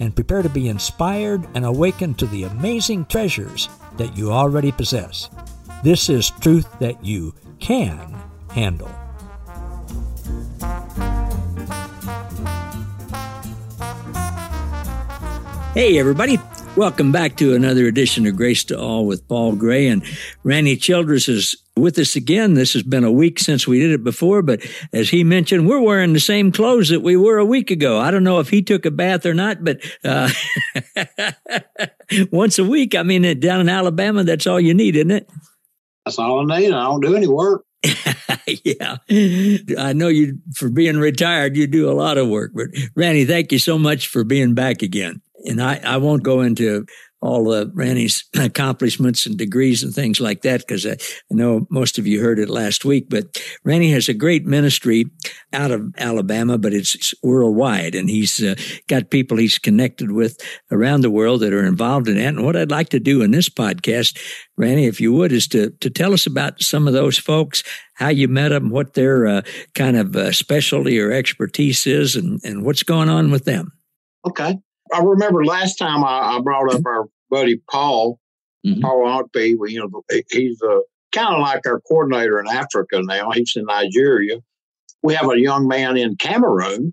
and prepare to be inspired and awakened to the amazing treasures that you already possess. This is truth that you can handle. Hey, everybody. Welcome back to another edition of Grace to All with Paul Gray. And Randy Childress is with us again. This has been a week since we did it before, but as he mentioned, we're wearing the same clothes that we were a week ago. I don't know if he took a bath or not, but uh, once a week, I mean, down in Alabama, that's all you need, isn't it? That's all I need. I don't do any work. yeah, I know you for being retired. You do a lot of work, but Randy, thank you so much for being back again and I, I won't go into all of Randy's accomplishments and degrees and things like that because I, I, know most of you heard it last week. But Randy has a great ministry out of Alabama, but it's worldwide, and he's uh, got people he's connected with around the world that are involved in that. And what I'd like to do in this podcast, Randy, if you would, is to to tell us about some of those folks, how you met them, what their uh, kind of uh, specialty or expertise is, and and what's going on with them. Okay. I remember last time I, I brought up our buddy Paul, mm-hmm. Paul Onkby. You know, he's uh, kind of like our coordinator in Africa now. He's in Nigeria. We have a young man in Cameroon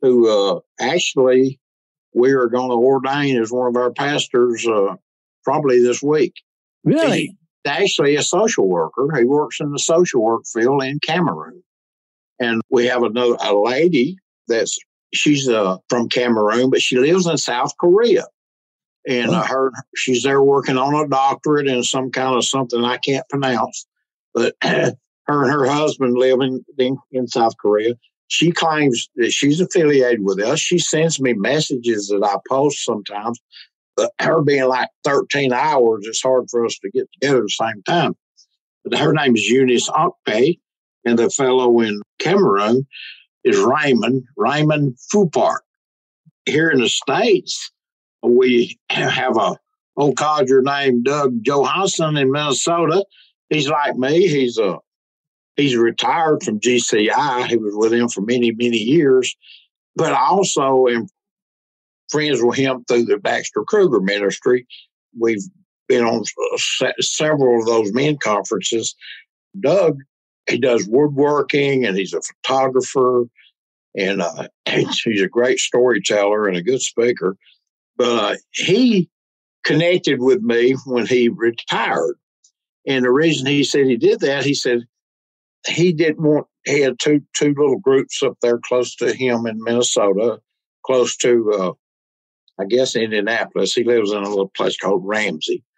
who uh, actually we are going to ordain as one of our pastors uh, probably this week. Really? He's actually a social worker. He works in the social work field in Cameroon. And we have another a lady that's she's uh, from Cameroon, but she lives in South Korea. And I heard she's there working on a doctorate in some kind of something I can't pronounce. But her and her husband live in, in, in South Korea. She claims that she's affiliated with us. She sends me messages that I post sometimes. But her being like 13 hours, it's hard for us to get together at the same time. But her name is Eunice Okpe, and the fellow in Cameroon is Raymond, Raymond Fupart. Here in the States, we have a old codger named Doug Johansson in Minnesota. He's like me. He's a he's retired from GCI. He was with him for many, many years. But I also am friends with him through the Baxter Kruger ministry. We've been on several of those men conferences. Doug he does woodworking and he's a photographer and uh, he's a great storyteller and a good speaker. But uh, he connected with me when he retired. And the reason he said he did that, he said he didn't want, he had two, two little groups up there close to him in Minnesota, close to, uh, I guess, Indianapolis. He lives in a little place called Ramsey.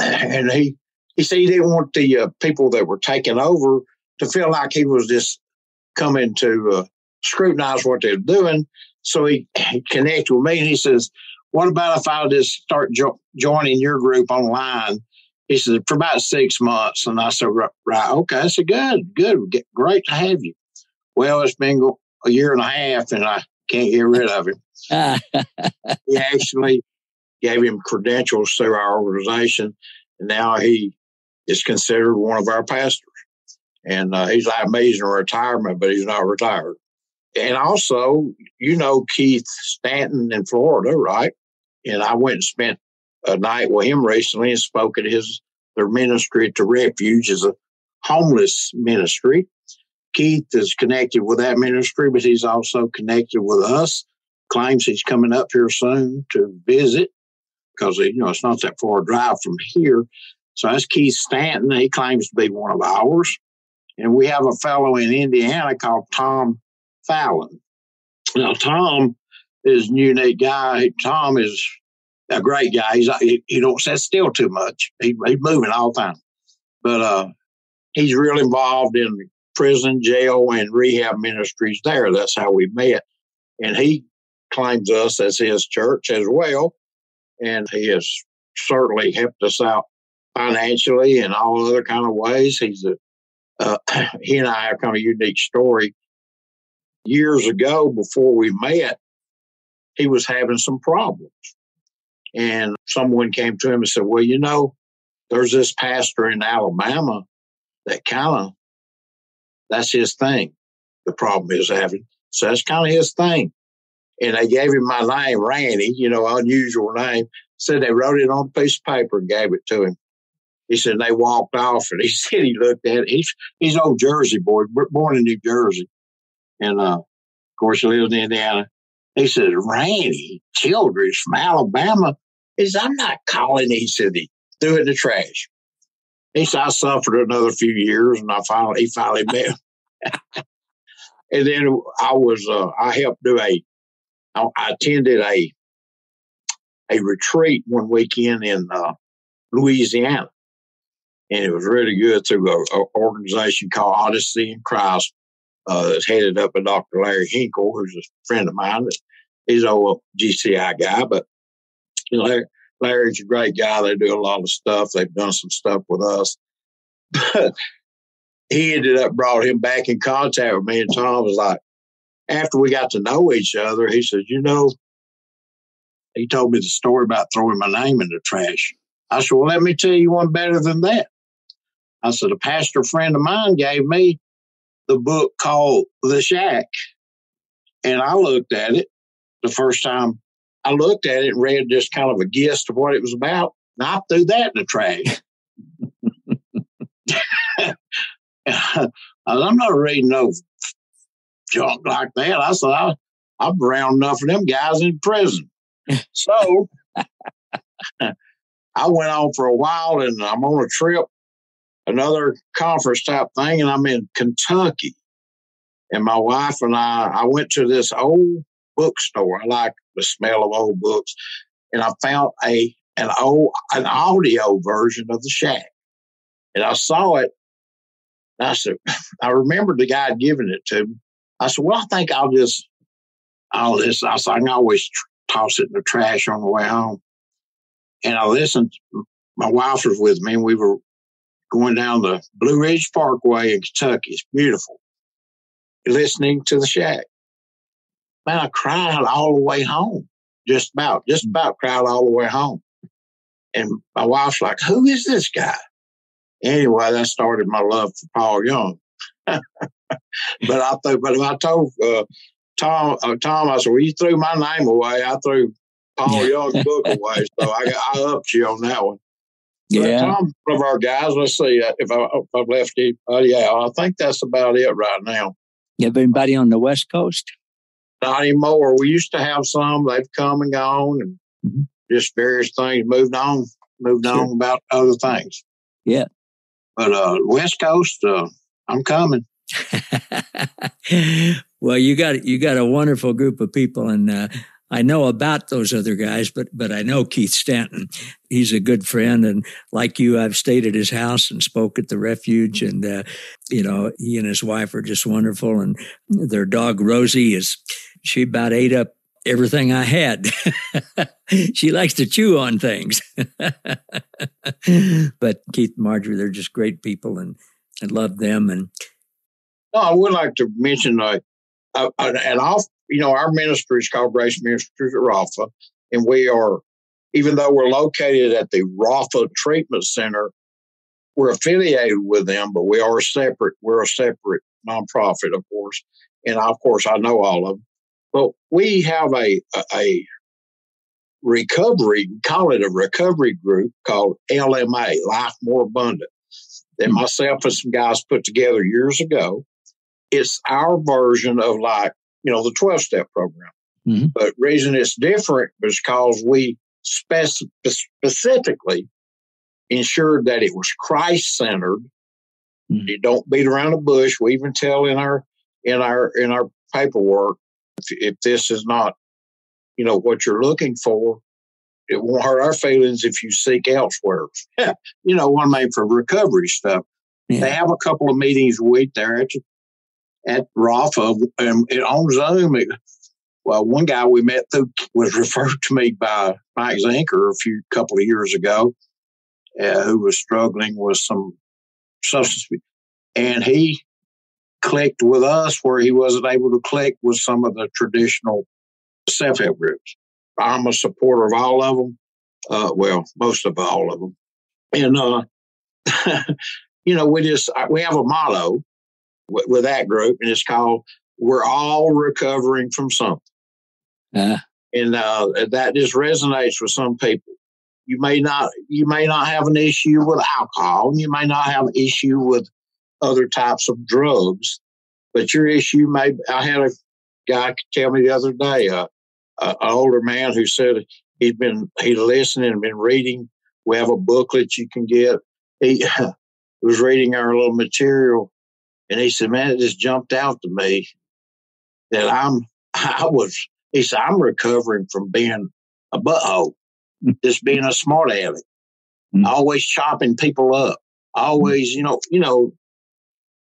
And he, he said he didn't want the uh, people that were taking over to feel like he was just coming to uh, scrutinize what they're doing. So he, he connected with me and he says, What about if I just start jo- joining your group online? He said, For about six months. And I said, Right, okay. I said, Good, good, great to have you. Well, it's been a year and a half and I can't get rid of him. he actually gave him credentials through our organization. And now he is considered one of our pastors. And uh, he's like me, he's in retirement, but he's not retired. And also, you know Keith Stanton in Florida, right? And I went and spent a night with him recently and spoke at his their ministry to refuge is a homeless ministry. Keith is connected with that ministry, but he's also connected with us. Claims he's coming up here soon to visit because you know it's not that far a drive from here. So that's Keith Stanton. He claims to be one of ours. And we have a fellow in Indiana called Tom Fallon. Now, Tom is a unique guy. Tom is a great guy. He's he, he don't sit still too much. He, he's moving all the time, but uh, he's real involved in prison, jail, and rehab ministries there. That's how we met, and he claims us as his church as well. and he has certainly helped us out financially and all other kind of ways. He's a uh, he and I have kind of a unique story. Years ago, before we met, he was having some problems, and someone came to him and said, "Well, you know, there's this pastor in Alabama that kind of that's his thing. The problem is having so that's kind of his thing." And they gave him my name, Randy, you know, unusual name. Said they wrote it on a piece of paper and gave it to him. He said they walked off, and he said he looked at it. He's he's old Jersey boy, born in New Jersey, and uh, of course he lives in Indiana. He said Randy Childress from Alabama. Said I'm not calling. He said he threw it in the trash. He said I suffered another few years, and I finally he finally met. and then I was uh, I helped do a I attended a a retreat one weekend in uh, Louisiana, and it was really good through an organization called Odyssey in Christ. Uh, that's headed up by Dr. Larry Hinkle, who's a friend of mine. He's an old GCI guy, but you know, Larry, Larry's a great guy. They do a lot of stuff. They've done some stuff with us. But he ended up brought him back in contact with me, and Tom was like, after we got to know each other, he said, you know, he told me the story about throwing my name in the trash. I said, well, let me tell you one better than that. I said, a pastor friend of mine gave me the book called The Shack. And I looked at it the first time I looked at it and read just kind of a gist of what it was about. And I threw that in the trash. I'm not reading no junk like that. I said, I, I'm around enough of them guys in prison. so I went on for a while and I'm on a trip another conference type thing, and I'm in Kentucky. And my wife and I, I went to this old bookstore. I like the smell of old books, and I found a an old an audio version of the Shack, and I saw it. I said, I remember the guy giving it to me. I said, well, I think I'll just, I'll just, I said, I can always toss it in the trash on the way home. And I listened. My wife was with me, and we were going down the Blue Ridge Parkway in Kentucky. It's beautiful. Listening to the shack. Man, I cried all the way home. Just about, just about cried all the way home. And my wife's like, who is this guy? Anyway, that started my love for Paul Young. but I thought, but I told uh, Tom, uh, Tom, I said, well, you threw my name away. I threw Paul Young's book away. So I, I upped you on that one. Yeah. Tom, one of our guys, let's see uh, if, I, if I've left anybody out. I think that's about it right now. You have anybody on the West Coast? Not anymore. We used to have some. They've come and gone and mm-hmm. just various things moved on, moved sure. on about other things. Yeah. But uh, West Coast, uh, I'm coming. well, you got you got a wonderful group of people, and uh, I know about those other guys, but but I know Keith Stanton. He's a good friend, and like you, I've stayed at his house and spoke at the refuge, and uh, you know he and his wife are just wonderful, and their dog Rosie is she about ate up everything I had. she likes to chew on things, but Keith and Marjorie, they're just great people, and I love them. And no, I would like to mention like uh, an off you know, our ministry is called Grace Ministries at Rapha, and we are, even though we're located at the Rapha Treatment Center, we're affiliated with them, but we are separate. We're a separate nonprofit, of course, and of course I know all of them. But we have a a, a recovery, call it a recovery group called LMA, Life More Abundant, that hmm. myself and some guys put together years ago. It's our version of like you know, the 12 step program. Mm-hmm. But reason it's different is because we spec- specifically ensured that it was Christ centered. Mm-hmm. You don't beat around the bush. We even tell in our in our in our paperwork if, if this is not, you know, what you're looking for, it won't hurt our feelings if you seek elsewhere. you know, one made for recovery stuff. Yeah. They have a couple of meetings a week there at at Rapha and on Zoom. It, Well, one guy we met through was referred to me by Mike Zinker a few couple of years ago, uh, who was struggling with some substance, and he clicked with us where he wasn't able to click with some of the traditional self-help groups. I'm a supporter of all of them. Uh, well, most of all of them, and uh, you know, we just we have a motto with, with, that group, and it's called "We're all recovering from something." Uh, and uh, that just resonates with some people. You may not you may not have an issue with alcohol, you may not have an issue with other types of drugs, but your issue may. I had a guy tell me the other day, uh, uh, an older man who said he'd been he listened and been reading. We have a booklet you can get. He was reading our little material, and he said, "Man, it just jumped out to me that I'm I was." He said, "I'm recovering from being a butthole, just being a smart aleck, mm-hmm. always chopping people up, always, you know, you know,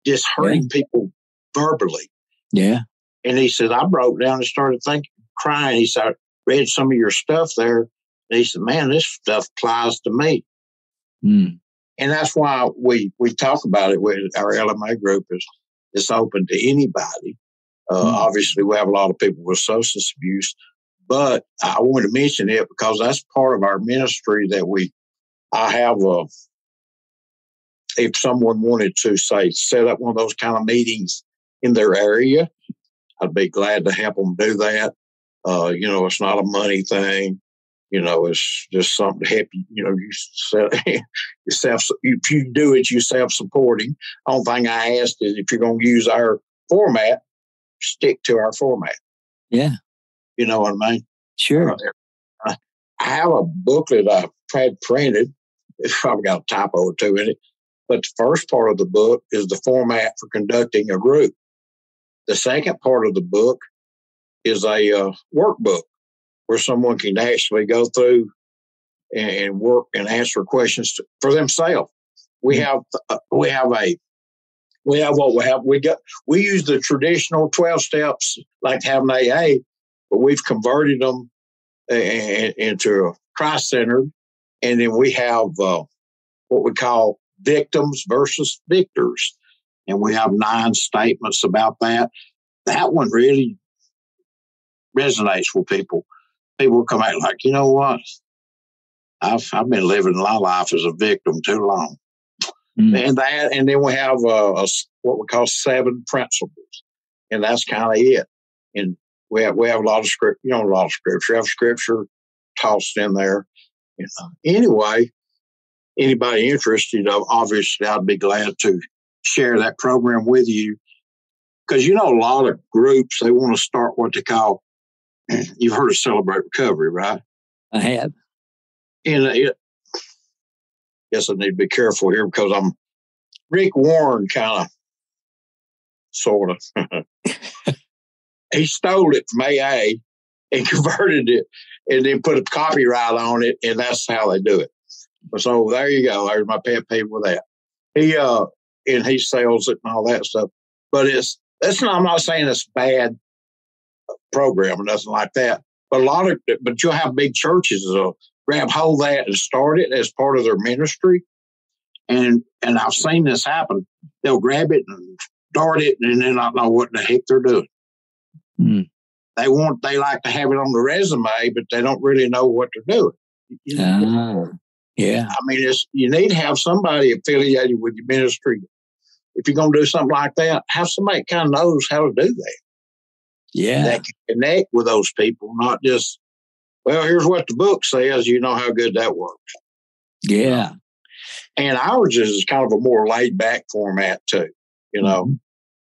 just hurting yeah. people verbally." Yeah. And he said, I broke down and started thinking, crying. He said, I read some of your stuff there. And he said, man, this stuff applies to me. Mm. And that's why we, we talk about it with our LMA group is it's open to anybody. Uh, mm. Obviously, we have a lot of people with substance abuse, but I want to mention it because that's part of our ministry that we, I have a, if someone wanted to say set up one of those kind of meetings in their area, I'd be glad to help them do that. Uh, you know, it's not a money thing. You know, it's just something to help you. You know, you self, if you do it, you self supporting. Only thing I asked is if you're going to use our format, stick to our format. Yeah, you know what I mean. Sure. Uh, I have a booklet I had printed. It's probably got a typo or two in it. But the first part of the book is the format for conducting a group. The second part of the book is a uh, workbook where someone can actually go through and, and work and answer questions to, for themselves. We mm-hmm. have uh, we have a we have what we have. We got we use the traditional twelve steps like having AA, but we've converted them a, a, into Christ centered, and then we have uh, what we call victims versus victors, and we have nine statements about that. That one really resonates with people. People come out like, you know what? I've I've been living my life as a victim too long, mm. and that, and then we have a, a, what we call seven principles, and that's kind of it. And we have we have a lot of script, you know, a lot of scripture. We have scripture tossed in there. You know. Anyway, anybody interested, obviously, I'd be glad to share that program with you because you know a lot of groups they want to start what they call You've heard of Celebrate Recovery, right? I have. And it, guess I need to be careful here because I'm Rick Warren kind of, sort of. he stole it from AA and converted it and then put a copyright on it, and that's how they do it. So there you go. There's my pet peeve with that. He uh and he sells it and all that stuff. But it's that's not I'm not saying it's bad program or nothing like that. But a lot of, but you'll have big churches that'll grab hold of that and start it as part of their ministry. And and I've seen this happen. They'll grab it and start it, and then not know what the heck they're doing. Mm. They want they like to have it on the resume, but they don't really know what they're doing. Uh, yeah, I mean, it's you need to have somebody affiliated with your ministry. If you're going to do something like that, have somebody kind of knows how to do that yeah. that can connect with those people, not just, well, here's what the book says, you know how good that works. Yeah. And ours is kind of a more laid back format too, you know. Mm-hmm.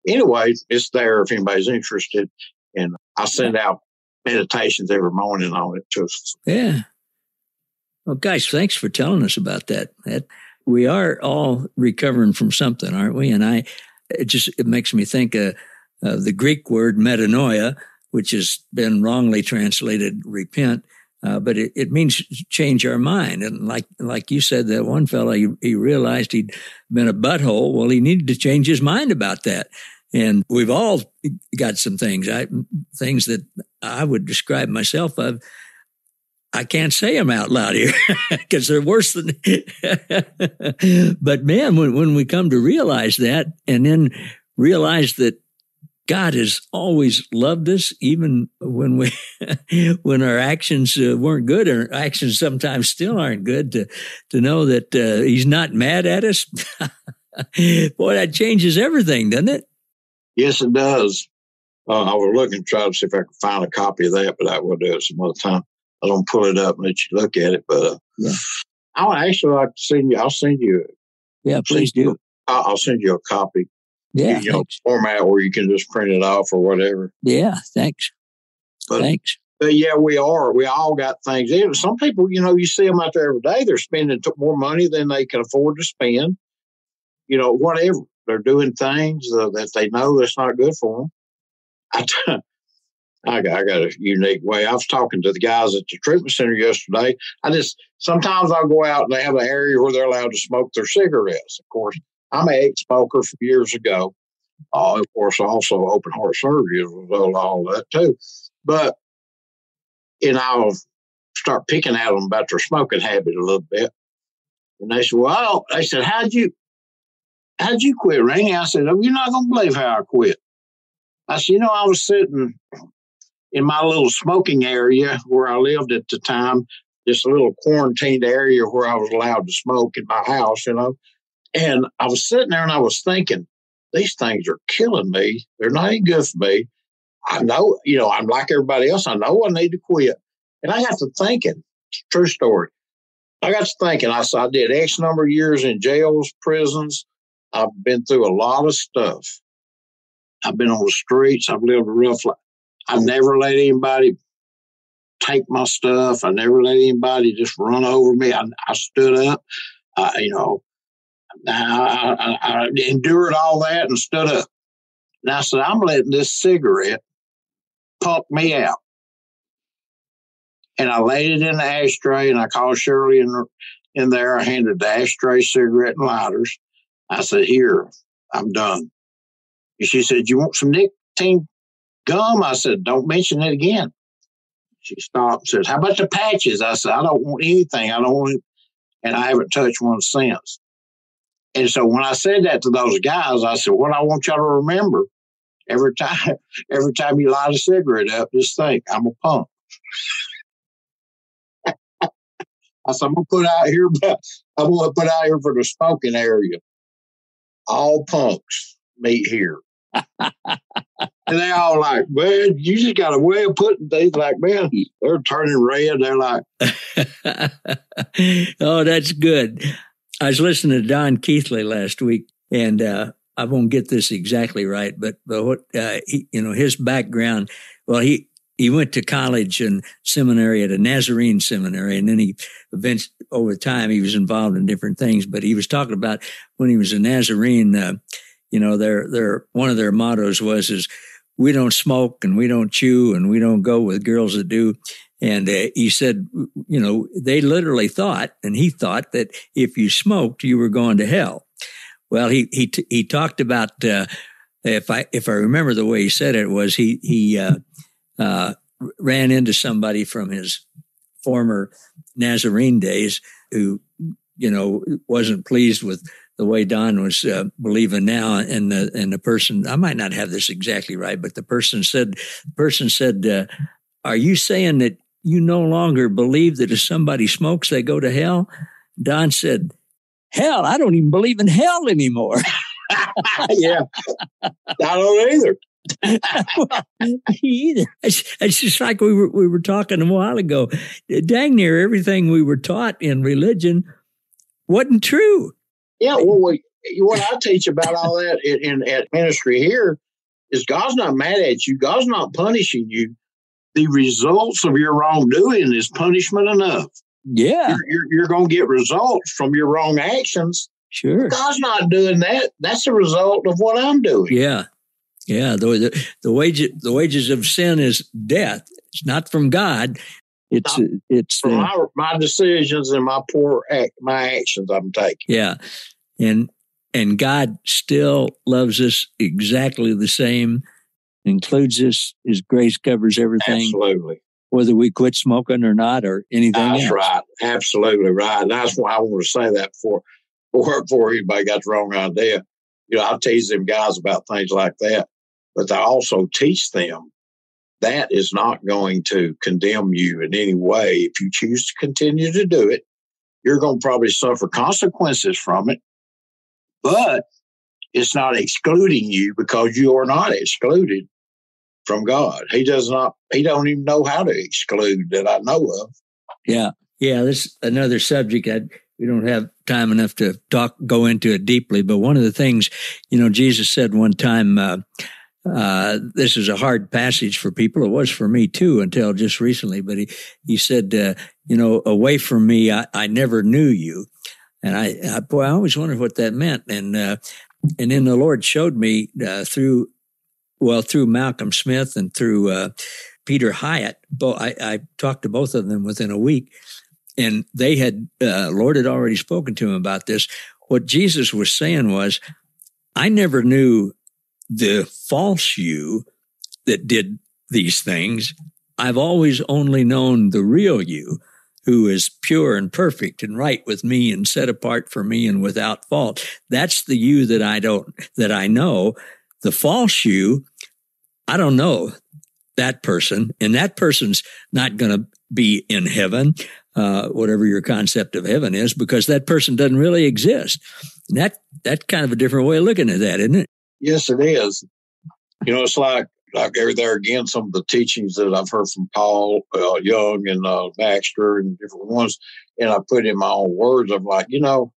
Anyway, it's there if anybody's interested. And I send out meditations every morning on it too. Yeah. Well, guys, thanks for telling us about that. That we are all recovering from something, aren't we? And I, it just it makes me think. Uh, uh, the Greek word metanoia, which has been wrongly translated repent, uh, but it, it, means change our mind. And like like you said, that one fellow he, he, realized he'd been a butthole. Well, he needed to change his mind about that. And we've all got some things, I, things that I would describe myself of I can't say them out loud here because they're worse than. but man, when, when we come to realize that and then realize that God has always loved us, even when we, when our actions uh, weren't good, or actions sometimes still aren't good. To to know that uh, He's not mad at us, boy, that changes everything, doesn't it? Yes, it does. Uh, I was looking to try to see if I could find a copy of that, but I will do it some other time. I don't pull it up and let you look at it, but uh, yeah. I would actually like to send you. I'll send you. Yeah, please do. I'll send you a copy. Yeah, you know, format where you can just print it off or whatever. Yeah, thanks. But, thanks. But yeah, we are. We all got things. Some people, you know, you see them out there every day. They're spending more money than they can afford to spend. You know, whatever they're doing things that they know that's not good for them. I, t- I got, I got a unique way. I was talking to the guys at the treatment center yesterday. I just sometimes I'll go out and they have an area where they're allowed to smoke their cigarettes. Of course, I'm an ex-smoker from years ago. Uh, of course, also open heart surgery as a result of all that too. But and I'll start picking at them about their smoking habit a little bit. And they said, "Well," they said, "How'd you, how'd you quit, Rainey?" I said, "Oh, you're not gonna believe how I quit." I said, "You know, I was sitting in my little smoking area where I lived at the time, this little quarantined area where I was allowed to smoke in my house, you know." And I was sitting there and I was thinking, these things are killing me. They're not any good for me. I know, you know, I'm like everybody else. I know I need to quit. And I got to thinking, true story. I got to thinking, I, I did X number of years in jails, prisons. I've been through a lot of stuff. I've been on the streets. I've lived a rough life. I've never let anybody take my stuff. I never let anybody just run over me. I, I stood up. Uh, you know, I, I, I endured all that and stood up. And I said, I'm letting this cigarette pump me out. And I laid it in the ashtray and I called Shirley in, in there. I handed the ashtray, cigarette, and lighters. I said, Here, I'm done. And she said, You want some nicotine gum? I said, Don't mention it again. She stopped and How about the patches? I said, I don't want anything. I don't want And I haven't touched one since. And so when I said that to those guys, I said, "What I want y'all to remember every time, every time you light a cigarette up, just think, I'm a punk." I said, "I'm gonna put out here, but I'm gonna put out here for the smoking area. All punks meet here." and they all like, man, you just got a way of putting things like, man, they're turning red. They're like, oh, that's good. I was listening to Don Keathley last week, and uh, I won't get this exactly right, but but what uh, he, you know his background. Well, he he went to college and seminary at a Nazarene seminary, and then he eventually over time he was involved in different things. But he was talking about when he was a Nazarene. Uh, you know, their their one of their mottos was is we don't smoke and we don't chew and we don't go with girls that do. And uh, he said, you know, they literally thought, and he thought that if you smoked, you were going to hell. Well, he he he talked about uh, if I if I remember the way he said it was he he uh, uh ran into somebody from his former Nazarene days who you know wasn't pleased with the way Don was uh, believing now, and the and the person I might not have this exactly right, but the person said person said, uh, "Are you saying that you no longer believe that if somebody smokes, they go to hell? Don said, Hell, I don't even believe in hell anymore. yeah. I don't either. either. It's, it's, just like we were we were talking a while ago. Dang near everything we were taught in religion wasn't true. Yeah, well, we, what I teach about all that in, in at ministry here is God's not mad at you. God's not punishing you the results of your wrongdoing is punishment enough. Yeah. You're, you're, you're going to get results from your wrong actions. Sure. God's not doing that. That's a result of what I'm doing. Yeah. Yeah. The, the, the, wages, the wages of sin is death. It's not from God. It's, not it's from uh, my, my decisions and my poor act, my actions I'm taking. Yeah. And, and God still loves us exactly the same includes this. His grace covers everything. Absolutely. Whether we quit smoking or not, or anything. That's else. right. Absolutely right. And that's why I want to say that before, before, before anybody got the wrong idea. You know, I tease them guys about things like that, but I also teach them that is not going to condemn you in any way. If you choose to continue to do it, you're going to probably suffer consequences from it, but it's not excluding you because you are not excluded from God. He does not, he don't even know how to exclude that I know of. Yeah. Yeah. This is another subject. I, we don't have time enough to talk, go into it deeply, but one of the things, you know, Jesus said one time, uh, uh, this is a hard passage for people. It was for me too until just recently. But he, he said, uh, you know, away from me, I, I never knew you. And I, I, boy, I always wondered what that meant. And, uh, and then the Lord showed me, uh, through, well, through Malcolm Smith and through, uh, Peter Hiett. Bo- I, I talked to both of them within a week and they had, uh, Lord had already spoken to him about this. What Jesus was saying was, I never knew the false you that did these things. I've always only known the real you who is pure and perfect and right with me and set apart for me and without fault. That's the you that I don't, that I know. The false you, I don't know that person and that person's not going to be in heaven, uh, whatever your concept of heaven is, because that person doesn't really exist. That, that's kind of a different way of looking at that, isn't it? Yes, it is. You know, it's like like there again, some of the teachings that I've heard from Paul uh, Young and uh, Baxter and different ones, and I put in my own words. I'm like, you know,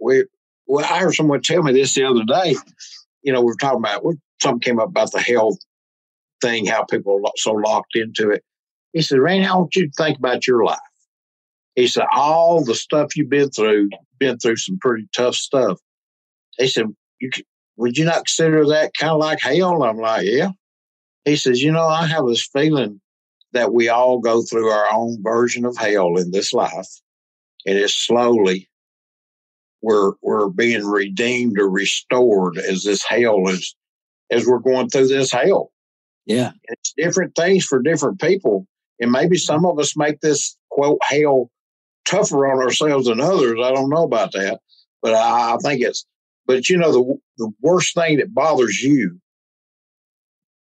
we. Well, I heard someone tell me this the other day. You know, we were talking about something came up about the health thing, how people are so locked into it. He said, Randy, I want you to think about your life. He said, all the stuff you've been through, been through some pretty tough stuff. He said, you would you not consider that kind of like hell? I'm like, yeah. He says, you know, I have this feeling that we all go through our own version of hell in this life. And it's slowly we're we're being redeemed or restored as this hell is as we're going through this hell. Yeah. It's different things for different people. And maybe some of us make this quote hell tougher on ourselves than others. I don't know about that. But I, I think it's but you know, the, the worst thing that bothers you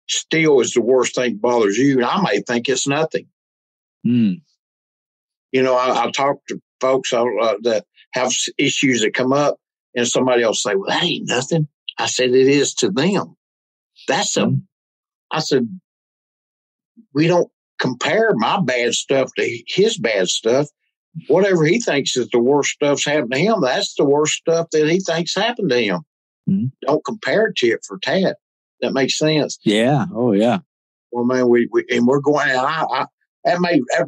still is the worst thing that bothers you. And I may think it's nothing. Mm. You know, I, I talk to folks uh, that have issues that come up, and somebody else say, "Well, that ain't nothing." I said, "It is to them." That's a. Mm. I said, "We don't compare my bad stuff to his bad stuff whatever he thinks is the worst stuff's happened to him, that's the worst stuff that he thinks happened to him. Mm-hmm. Don't compare tit for tat. That makes sense. Yeah. Oh, yeah. Well, man, we, we and we're going. And I, I that made that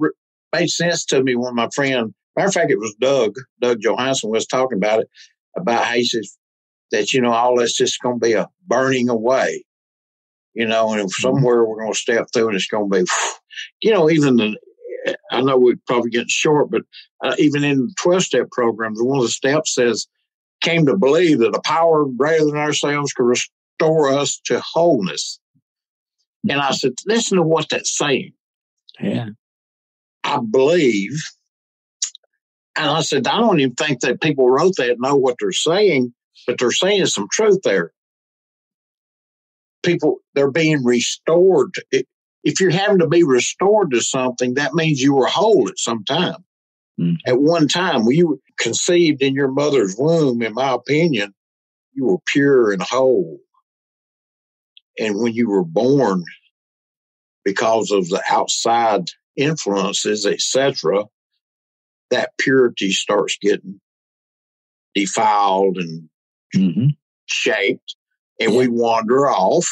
made sense to me when my friend. Matter of fact, it was Doug. Doug Johansson was talking about it about how he says that you know all this just going to be a burning away. You know, and mm-hmm. somewhere we're going to step through, and it's going to be, you know, even the I know we're probably getting short, but uh, even in the 12 step programs, one of the steps says, came to believe that a power greater than ourselves could restore us to wholeness. And I said, listen to what that's saying. Yeah. I believe. And I said, I don't even think that people wrote that know what they're saying, but they're saying some truth there. People, they're being restored. If you're having to be restored to something, that means you were whole at some time. Mm. At one time, when you were conceived in your mother's womb, in my opinion, you were pure and whole. And when you were born, because of the outside influences, etc., that purity starts getting defiled and mm-hmm. shaped, and yeah. we wander off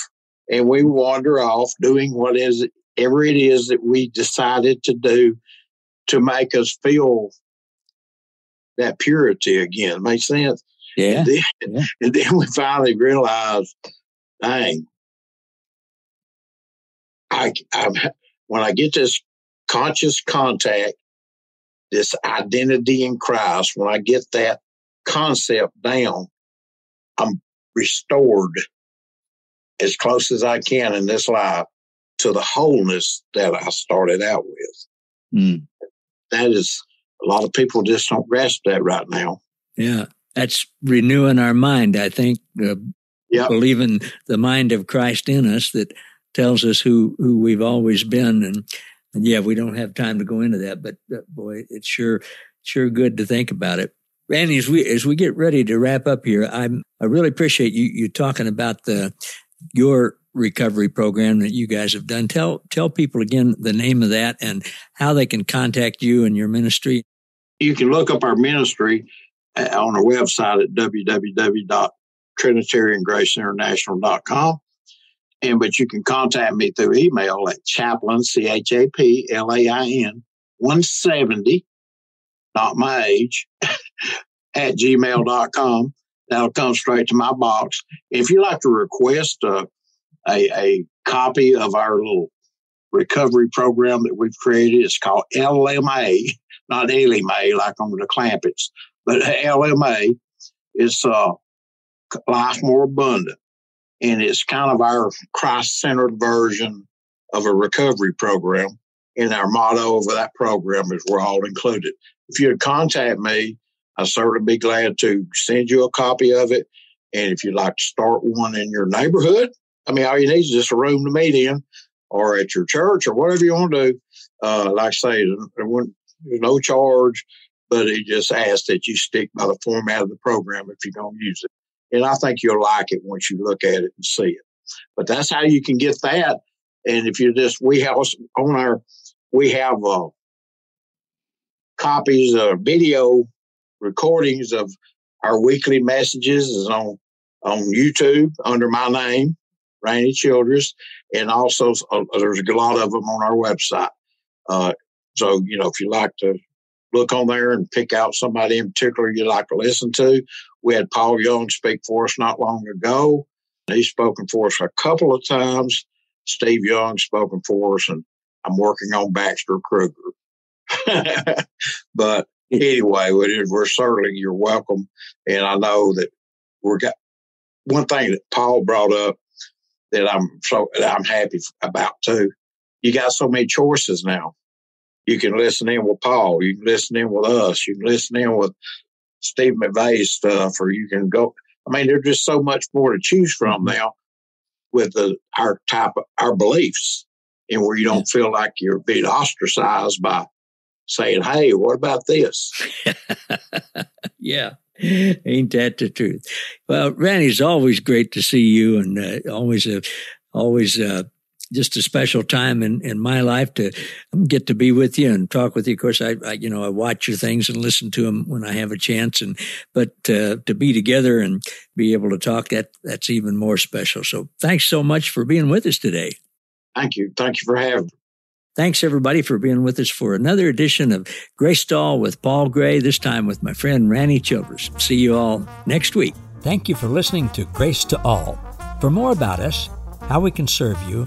and we wander off doing what is ever it is that we decided to do to make us feel that purity again. Make sense? Yeah. And then, yeah. and then we finally realized, dang, I, I when I get this conscious contact, this identity in Christ, when I get that concept down, I'm restored as close as I can in this life to the wholeness that I started out with. Mm. That is, a lot of people just don't grasp that right now. Yeah, that's renewing our mind, I think. Uh, yep. Believing the mind of Christ in us that tells us who, who we've always been. And, and yeah, we don't have time to go into that, but uh, boy, it's sure, sure good to think about it. Randy, as we as we get ready to wrap up here, I'm I really appreciate you you talking about the your recovery program that you guys have done. Tell tell people again the name of that and how they can contact you and your ministry. You can look up our ministry uh, on our website at www.trinitariangraceinternational.com. And but you can contact me through email at chaplain c h a p l a i n one seventy, not my age, at gmail.com. That'll come straight to my box. If you'd like to request a, a, a copy of our little recovery program that we've created, it's called LMA, not Elly May like on the Clampetts, but LMA is uh, Life More Abundant. And it's kind of our Christ centered version of a recovery program. And our motto over that program is we're all included. If you'd contact me, I'd certainly be glad to send you a copy of it. And if you'd like to start one in your neighborhood, I mean, all you need is just a room to meet in or at your church or whatever you want to do. Uh, like I say, there's no charge, but he just asks that you stick by the format of the program if you're going to use it. And I think you'll like it once you look at it and see it. But that's how you can get that. And if you just, we have on our, we have uh, copies of video recordings of our weekly messages is on on YouTube under my name, Randy Childress, and also uh, there's a lot of them on our website. Uh, so you know, if you like to look on there and pick out somebody in particular you like to listen to, we had Paul Young speak for us not long ago. He's spoken for us a couple of times. Steve Young spoken for us, and I'm working on Baxter Kruger. but anyway, we're certainly you're welcome, and I know that we're got one thing that Paul brought up that I'm so that I'm happy about too. You got so many choices now. You can listen in with Paul. You can listen in with us. You can listen in with Steve McVey stuff, or you can go. I mean, there's just so much more to choose from mm-hmm. now with the our type of our beliefs, and where you don't feel like you're being ostracized by saying, Hey, what about this? yeah. Ain't that the truth? Well, Randy, it's always great to see you and uh, always, a, always, uh, just a special time in, in my life to get to be with you and talk with you. Of course, I, I you know, I watch your things and listen to them when I have a chance. And, but, uh, to be together and be able to talk, that, that's even more special. So thanks so much for being with us today. Thank you. Thank you for having me. Thanks everybody for being with us for another edition of Grace to All with Paul Gray, this time with my friend Randy Childress. See you all next week. Thank you for listening to Grace to All. For more about us, how we can serve you,